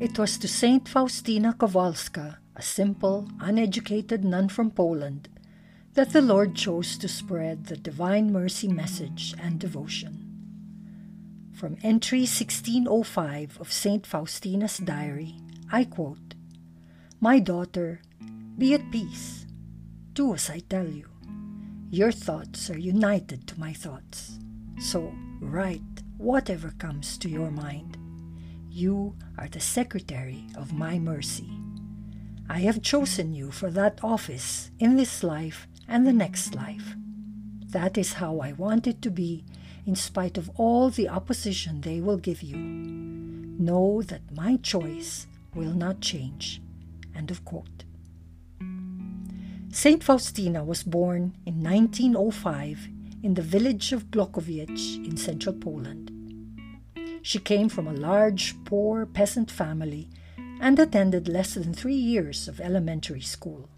It was to Saint Faustina Kowalska, a simple, uneducated nun from Poland, that the Lord chose to spread the Divine Mercy message and devotion. From entry 1605 of St. Faustina's diary, I quote My daughter, be at peace. Do as I tell you. Your thoughts are united to my thoughts. So write whatever comes to your mind. You are the secretary of my mercy. I have chosen you for that office in this life and the next life. That is how I want it to be, in spite of all the opposition they will give you. Know that my choice will not change. End of quote. Saint Faustina was born in 1905 in the village of Glogowiec in central Poland. She came from a large, poor peasant family and attended less than three years of elementary school.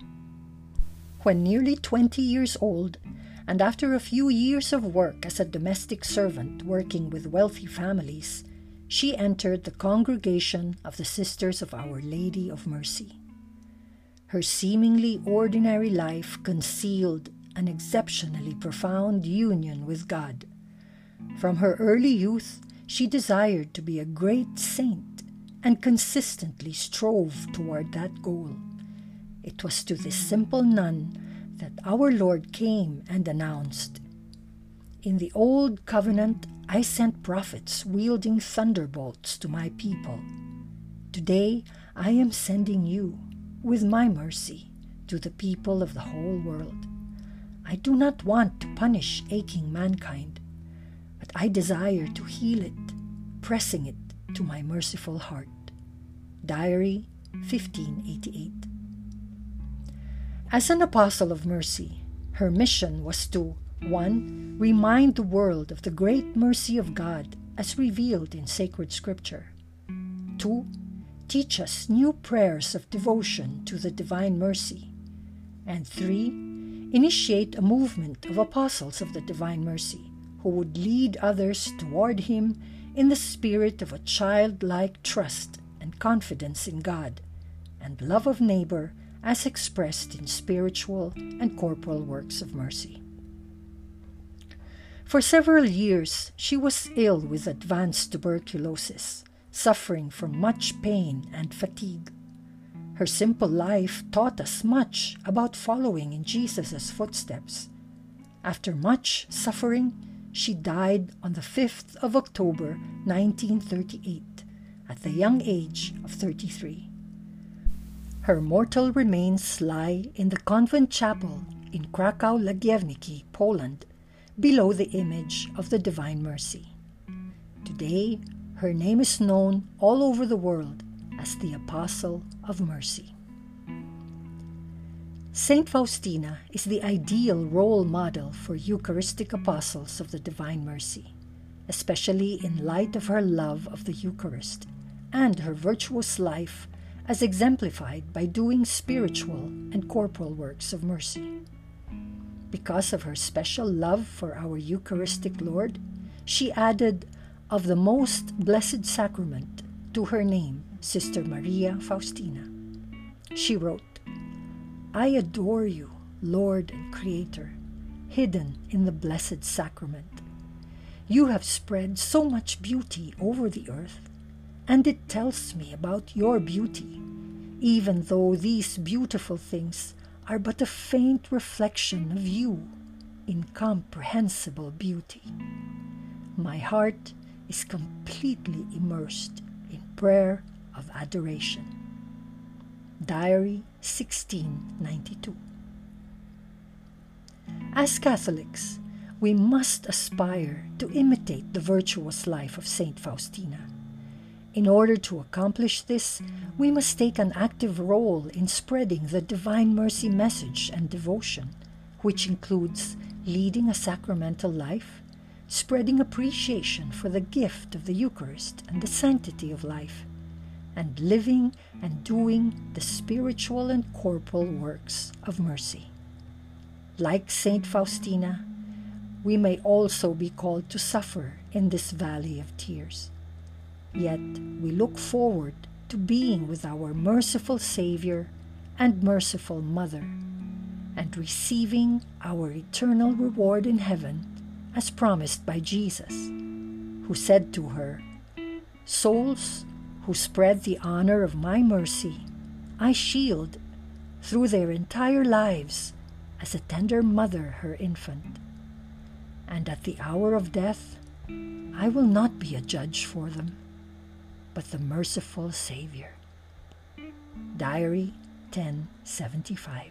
When nearly 20 years old, and after a few years of work as a domestic servant working with wealthy families, she entered the congregation of the Sisters of Our Lady of Mercy. Her seemingly ordinary life concealed an exceptionally profound union with God. From her early youth, she desired to be a great saint and consistently strove toward that goal. It was to this simple nun that our Lord came and announced In the Old Covenant, I sent prophets wielding thunderbolts to my people. Today, I am sending you, with my mercy, to the people of the whole world. I do not want to punish aching mankind, but I desire to heal it, pressing it to my merciful heart. Diary 1588. As an apostle of mercy, her mission was to 1. Remind the world of the great mercy of God as revealed in sacred scripture. 2. Teach us new prayers of devotion to the divine mercy. And 3. Initiate a movement of apostles of the divine mercy who would lead others toward Him in the spirit of a childlike trust and confidence in God and love of neighbor as expressed in spiritual and corporal works of mercy. For several years, she was ill with advanced tuberculosis, suffering from much pain and fatigue. Her simple life taught us much about following in Jesus' footsteps. After much suffering, she died on the 5th of October 1938 at the young age of 33. Her mortal remains lie in the convent chapel in Krakow Lagiewniki, Poland, below the image of the Divine Mercy. Today, her name is known all over the world as the Apostle of Mercy. Saint Faustina is the ideal role model for Eucharistic apostles of the Divine Mercy, especially in light of her love of the Eucharist and her virtuous life as exemplified by doing spiritual and corporal works of mercy. Because of her special love for our Eucharistic Lord, she added of the most blessed sacrament to her name, Sister Maria Faustina. She wrote, I adore you, Lord and Creator, hidden in the blessed sacrament. You have spread so much beauty over the earth and it tells me about your beauty, even though these beautiful things are but a faint reflection of you, incomprehensible beauty. My heart is completely immersed in prayer of adoration. Diary 1692. As Catholics, we must aspire to imitate the virtuous life of Saint Faustina in order to accomplish this, we must take an active role in spreading the Divine Mercy message and devotion, which includes leading a sacramental life, spreading appreciation for the gift of the Eucharist and the sanctity of life, and living and doing the spiritual and corporal works of mercy. Like Saint Faustina, we may also be called to suffer in this valley of tears Yet we look forward to being with our merciful Savior and merciful Mother, and receiving our eternal reward in heaven as promised by Jesus, who said to her, Souls who spread the honor of my mercy, I shield through their entire lives as a tender mother her infant. And at the hour of death, I will not be a judge for them, but the merciful Savior. Diary 1075